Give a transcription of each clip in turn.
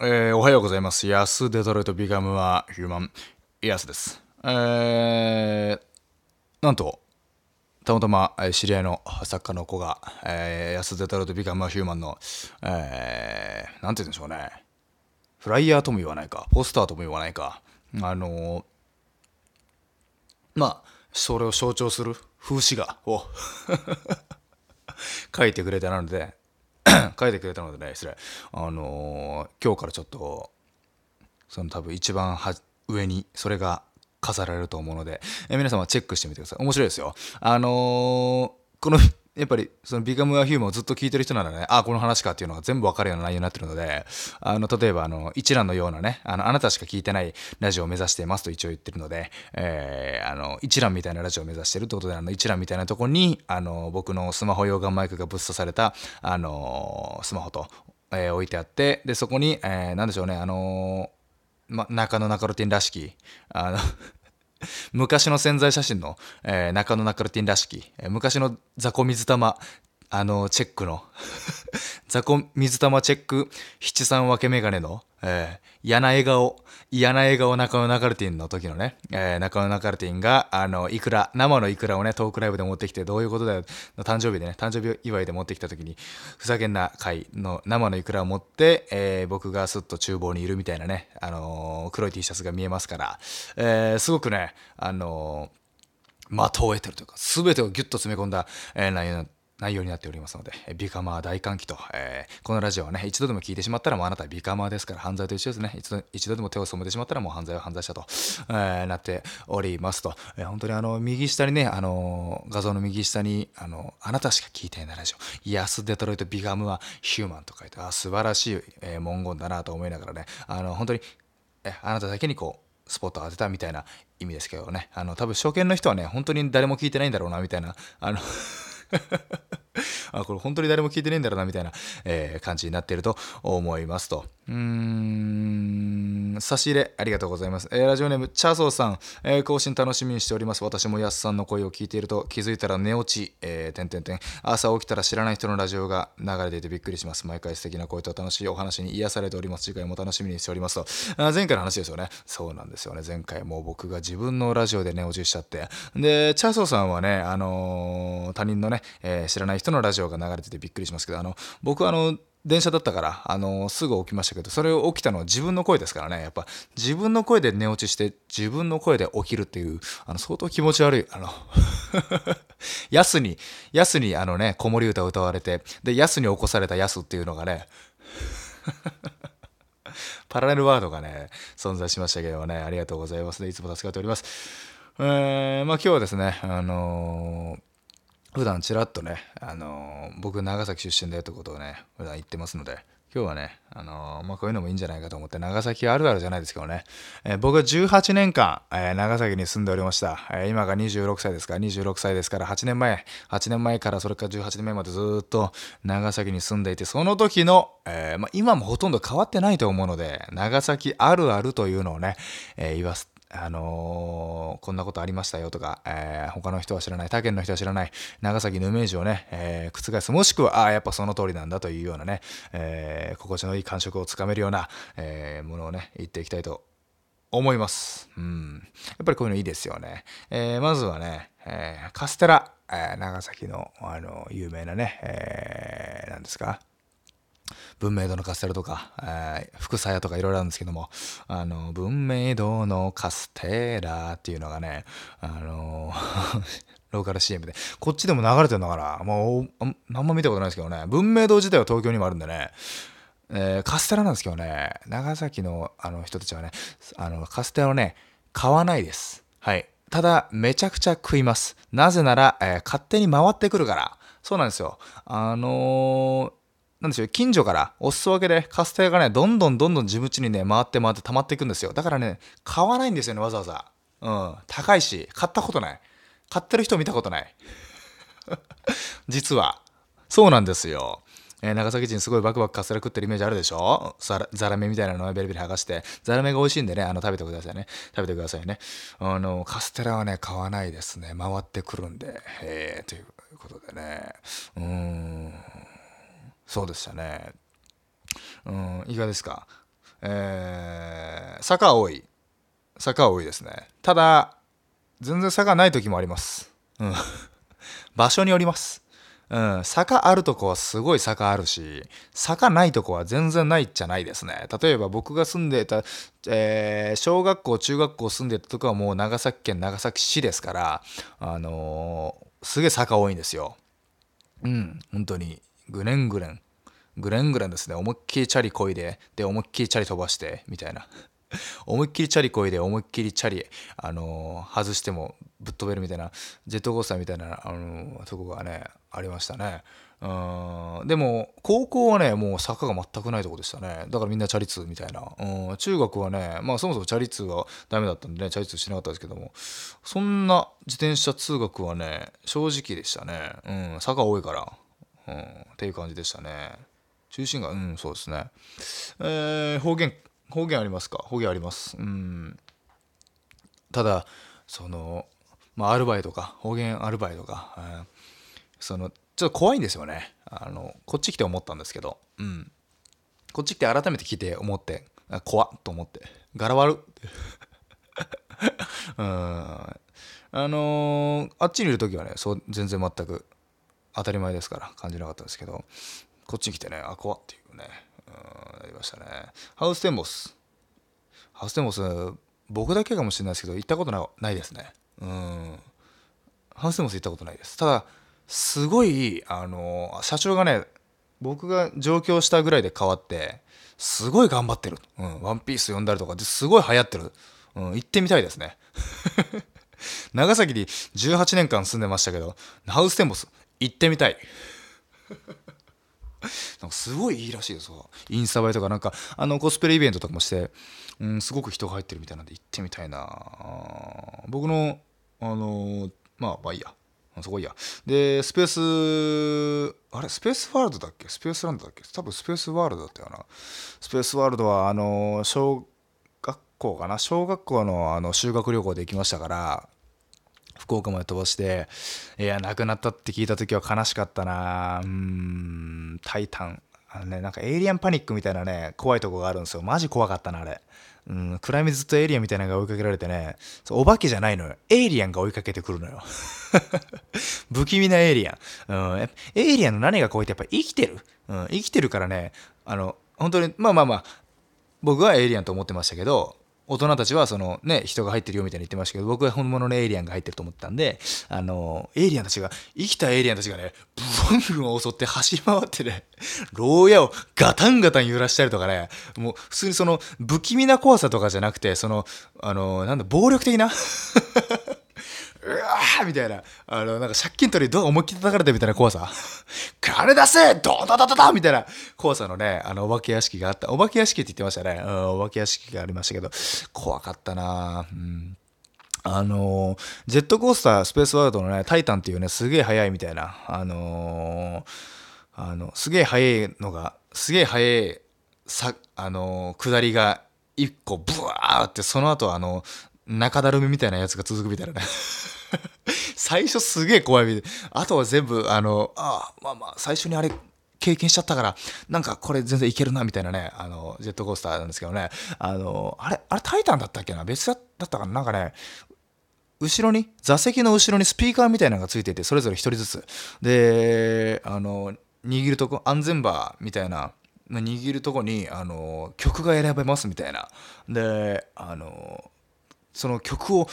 えー、おはようございます。ヤスデトロイトビガムはヒューマン、ヤスです。えー、なんと、たまたま知り合いの作家の子が、えー、ヤスデトロイトビガムはヒューマンの、えー、なんて言うんでしょうね。フライヤーとも言わないか、ポスターとも言わないか。あのー、まあ、それを象徴する風刺画を 書いてくれたので、書いてくれたのでね失礼。あのー、今日からちょっとその多分一番は上にそれが飾られると思うので、え皆様チェックしてみてください。面白いですよ。あのー、このやっぱりそのビカムアヒューマンをずっと聞いてる人ならね、あ、この話かっていうのが全部わかるような内容になってるので、あの、例えばあの、一覧のようなね、あの、あなたしか聞いてないラジオを目指していますと一応言ってるので、えー、あの、一覧みたいなラジオを目指してるってことで、あの、一覧みたいなとこに、あの、僕のスマホ用ガンマイクがぶっ刺された、あの、スマホと、えー、置いてあって、で、そこに、えー、なんでしょうね、あのま、中野中ロティンらしき、あの昔の宣材写真の、えー、中野中ルティンらしき、えー、昔の雑魚水玉、あの、チェックの 雑魚水玉チェック七三分け眼鏡の、えー、嫌な笑顔、嫌な笑顔中野中ルティンの時のね、えー、中野中ルティンが、あの、イクラ、生のイクラをね、トークライブで持ってきて、どういうことだよ、の誕生日でね、誕生日祝いで持ってきた時に、ふざけんな回の生のイクラを持って、えー、僕がすっと厨房にいるみたいなね、あの、黒い T シャツが見えますから、えー、すごくね、あの、的を得てるというか、すべてをギュッと詰め込んだ、えー、内容内容になっておりますので、ビカマー大歓喜と、えー、このラジオはね、一度でも聞いてしまったらもうあなたはビカマーですから犯罪と一緒ですね。一度一度でも手を染めてしまったらもう犯罪は犯罪者と、えー、なっておりますと、えー、本当にあの、右下にね、あの画像の右下に、あの、あなたしか聞いていないラジオ、イアス・デトロイト・ビガムはヒューマンと書いて、あ、素晴らしい、え文言だなと思いながらね、あの、本当に、えあなただけにこう、スポットを当てたみたいな意味ですけどね、あの、多分初見の人はね、本当に誰も聞いてないんだろうな、みたいな、あの あ、これ本当に誰も聞いてねえんだろうな、みたいな、えー、感じになっていると思いますと。うーん、差し入れ、ありがとうございます。えー、ラジオネーム、チャーソーさん、えー、更新楽しみにしております。私もヤスさんの声を聞いていると、気づいたら寝落ち、えー、てんてんてん。朝起きたら知らない人のラジオが流れていてびっくりします。毎回素敵な声と楽しいお話に癒されております。次回も楽しみにしておりますと。あ前回の話ですよね。そうなんですよね。前回もう僕が自分のラジオで寝落ちしちゃって。で、チャーソーさんはね、あのー、他人のね、え、知らない人のラジオが流れててびっくりしますけど、あの、僕はあの、電車だったから、あのすぐ起きましたけど、それを起きたのは自分の声ですからね。やっぱ自分の声で寝落ちして、自分の声で起きるっていう、あの、相当気持ち悪い。あの やすに、やすにあのね、子守歌を歌われて、で、やすに起こされたやすっていうのがね、パラレルワードがね、存在しましたけどね、ありがとうございます。いつも助かっております。えー、まあ今日はですね、あのー普段ちらっとね、あのー、僕長崎出身だよってことをね、普段言ってますので、今日はね、あのー、まあ、こういうのもいいんじゃないかと思って、長崎あるあるじゃないですけどね、えー、僕は18年間、えー、長崎に住んでおりました。え今が26歳ですから、26歳ですから、8年前、8年前からそれから18年前までずっと長崎に住んでいて、その時の、えまあ、今もほとんど変わってないと思うので、長崎あるあるというのをね、え言わすあのー、こんなことありましたよとか、えー、他の人は知らない、他県の人は知らない、長崎のイメージをね、えー、覆す、もしくは、ああ、やっぱその通りなんだというようなね、えー、心地のいい感触をつかめるような、え、ものをね、言っていきたいと思います。うん。やっぱりこういうのいいですよね。え、まずはね、え、カステラ、え、長崎の、あの、有名なね、えー、何ですか？文明堂のカステラとか、えー、福さやとかいろいろあるんですけども、あの、文明堂のカステラっていうのがね、あの ローカル CM で、こっちでも流れてるんだから、もう、あんま見たことないですけどね、文明堂自体は東京にもあるんでね、えー、カステラなんですけどね、長崎のあの人たちはね、あの、カステラをね、買わないです。はい。ただ、めちゃくちゃ食います。なぜなら、えー、勝手に回ってくるから。そうなんですよ。あのー、なんですよ、近所からお裾分けでカステラがね、どんどんどんどん自分家にね、回って回って溜まっていくんですよ。だからね、買わないんですよね、わざわざ。うん。高いし、買ったことない。買ってる人見たことない。実は。そうなんですよ。えー、長崎人すごいバクバクカステラ食ってるイメージあるでしょ？ザラメみたいなのをベリベリ剥がして。ザラメが美味しいんでね、あの、食べてくださいね。食べてくださいね。あの、カステラはね、買わないですね。回ってくるんで。えー、ということでね。うーん。そうでしたね。うん、いかがですか？えー、坂は多い。坂は多いですね。ただ全然坂ない時もあります。うん。場所によります。うん、坂あるとこはすごい坂あるし坂ないとこは全然ないじゃないですね。例えば僕が住んでた、えー、小学校中学校住んでたとこはもう長崎県長崎市ですからあのー、すげえ坂多いんですよ。うん本当に。ぐねんぐれんぐれんぐれんですね。思いっきりチャリこいでで思いっきりチャリ飛ばしてみたいな。思いっきりチャリこいで思いっきりチャリ、あのー、外してもぶっ飛べるみたいな。ジェットコースターみたいな、あのー、とこがねありましたね。うん。でも高校はねもう坂が全くないとこでしたね。だからみんなチャリ通みたいな。うん。中学はねまあそもそもチャリ通がダメだったんでねチャリ通しなかったですけども。そんな自転車通学はね正直でしたね。うん。坂多いから、うん、っていう感じでしたね。中心がうんそうですね。えー、方言方言ありますか？方言あります。うん。ただそのまあアルバイトか方言アルバイトか、えー、そのちょっと怖いんですよね。あのこっち来て思ったんですけど。うん。こっち来て改めて来て思って怖っと思って。柄悪っ うん。あのー、あっちにいる時はねそう全然全く当たり前ですから感じなかったんですけどこっちに来てねあ怖っていうねうんなりましたね。ハウステンボス。ハウステンボス僕だけかもしれないですけど行ったことないですね。うん。ハウステンボス行ったことないです。ただすごいあの社長がね僕が上京したぐらいで変わってすごい頑張ってる、うん、ワンピース読んだりとかですごい流行ってる、うん、行ってみたいですね。長崎に18年間住んでましたけどハウステンボス。行ってみたい。なんかすごいいいらしいですわインスタ映えとかなんかあのコスプレイベントとかもして、うん、すごく人が入ってるみたいなんで行ってみたいな。僕のあのまあまあいいや。そこいいや。でスペースあれスペースワールドだっけ？スペースランドだっけ？多分スペースワールドだったよな。スペースワールドはあの小学校かな？小学校のあの修学旅行で行きましたから福岡まで飛ばしていや亡くなったって聞いた時は悲しかったなうんタイタンあのねなんかエイリアンパニックみたいなね怖いとこがあるんですよマジ怖かったなあれうん、暗闇ずっとエイリアンみたいなのが追いかけられてね、お化けじゃないのよ。エイリアンが追いかけてくるのよ。不気味なエイリアン。うん、エイリアンの何が怖いってやっぱ生きてる。うん、生きてるからね、あの、本当に、まあまあまあ、僕はエイリアンと思ってましたけど、大人たちはそのね人が入ってるよみたいに言ってましたけど僕は本物のエイリアンが入ってると思ったんであのエイリアンたちが生きたエイリアンたちがねブンブン襲って走り回ってね牢屋をガタンガタン揺らしたりとかねもう普通にその不気味な怖さとかじゃなくてそのあのなんだ暴力的な？うわーみたいな、あの、なんか借金取りドア思いっきり叩かれてみたいな怖さ。金出せドドドドドみたいな怖さのね、あの、お化け屋敷があった。お化け屋敷って言ってましたね。うん、お化け屋敷がありましたけど、怖かったなうん。あのー、ジェットコースタースペースワールドのね、タイタンっていうね、すげえ速いみたいな、あのー、あの、すげえ速いのが、すげえ速い、さ、あのー、下りが一個ブワーって、その後あの、中だるみみたいなやつが続くみたいなね。最初すげえ怖いあとは全部あのあまあまあ最初にあれ経験しちゃったからなんかこれ全然いけるなみたいなね。あのジェットコースターなんですけどね。あのあれあれタイタンだったっけな？別だったかな？なんかね後ろに座席の後ろにスピーカーみたいなのがついててそれぞれ1人ずつ。であの握るとこ安全バーみたいな握るとこにあの曲が選べますみたいな。であのその曲を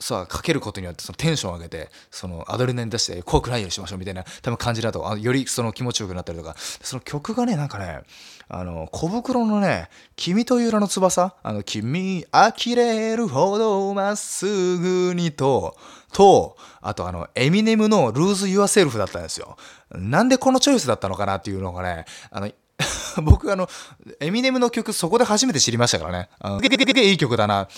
さかけることによってそのテンションを上げてそのアドレナリン出して怖くないようにしましょうみたいな多分感じだとあよりその気持ちよくなったりとか。その曲がねなんかねあの小袋のね「君という名の翼」あの「君呆れるほどまっすぐにと」とあとあのエミネムの「Lose Yourself」だったんですよ。なんでこのチョイスだったのかなっていうのがねあの 僕あの、エミネムの曲そこで初めて知りましたからね。あの、いい曲だな。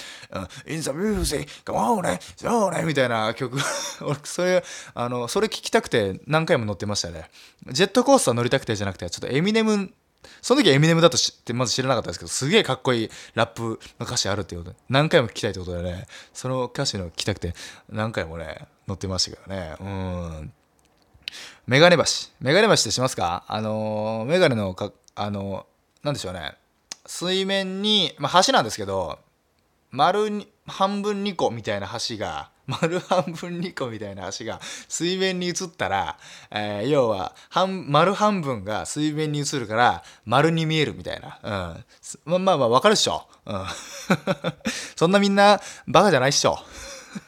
In the music, come on, ね、そうね、みたいな曲。俺、それ、あの、それ聞きたくて何回も乗ってましたね。ジェットコースター乗りたくてじゃなくて、ちょっとエミネム、その時エミネムだと知ってまず知らなかったですけど、すげえかっこいいラップの歌詞あるっていうことで、何回も聞きたいってことでね、その歌詞の聞きたくて何回もね、乗ってましたけどね。うん。メガネ橋。メガネ橋ってしますかあのー、メガネのか、あの、なんでしょうね。水面に、まあ、橋なんですけど丸に半分2個みたいな橋が 丸半分2個みたいな橋が水面に映ったら、えー、要は半丸半分が水面に映るから丸に見えるみたいな、うん、まあまあまあわかるっしょ、うん、そんなみんなバカじゃないっしょ。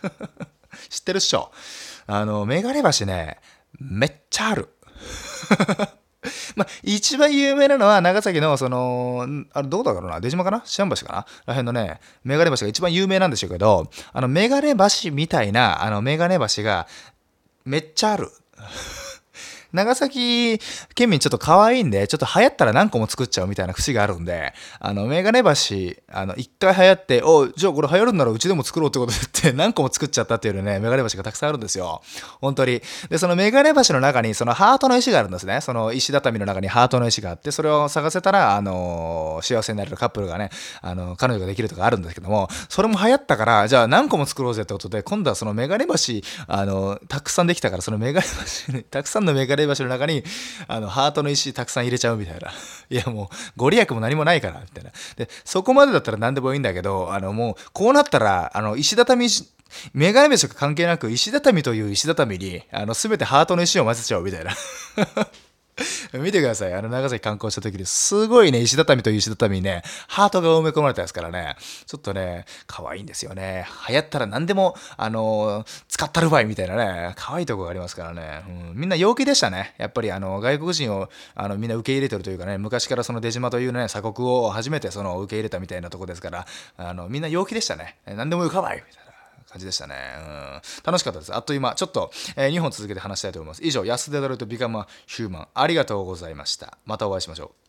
知ってるっしょ。あのメガネ橋ねめっちゃある。まあ、一番有名なのは長崎の、その、あれどこだろうな、出島かな？シャン橋かな？らへんのね、メガネ橋が一番有名なんでしょうけど、あの、メガネ橋みたいな、あの、メガネ橋がめっちゃある。長崎県民ちょっと可愛いんで、ちょっと流行ったら何個も作っちゃうみたいな節があるんで、あの、メガネ橋、あの、一回流行って、おじゃあこれ流行るんならうちでも作ろうってことで言って何個も作っちゃったっていうね、メガネ橋がたくさんあるんですよ。本当に。で、そのメガネ橋の中にそのハートの石があるんですね。その石畳の中にハートの石があって、それを探せたら、あの、幸せになれるカップルがね、あの、彼女ができるとかあるんですけども、それも流行ったから、じゃあ何個も作ろうぜってことで、今度はそのメガネ橋、あの、たくさんできたから、そのメガネ橋、たくさんのメガネ橋の中に、あの、ハートの石たくさん入れちゃうみたいな。いや、もう、ご利益も何もないから、みたいな。で、そこまでだったら何でもいいんだけど、あの、もう、こうなったら、あの、石畳、メガネ飯とか関係なく、石畳という石畳に、あの、すべてハートの石を混ぜちゃうみたいな。見てください。あの、長崎観光した時に、すごいね、石畳と石畳にね、ハートが埋め込まれたやつからね、ちょっとね、可愛いんですよね。流行ったら何でも、あの、使ったるばいみたいなね、可愛いとこがありますからね。うん、みんな陽気でしたね。やっぱり、あの、外国人を、あの、みんな受け入れてるというかね、昔からその出島というね、鎖国を初めてその、受け入れたみたいなとこですから、あの、みんな陽気でしたね。何でもよかばいみたいな。感じでしたね。うん。楽しかったです。あっという間。ちょっと、えー、2本続けて話したいと思います。以上、安田ドルとビカマヒューマン。ありがとうございました。またお会いしましょう。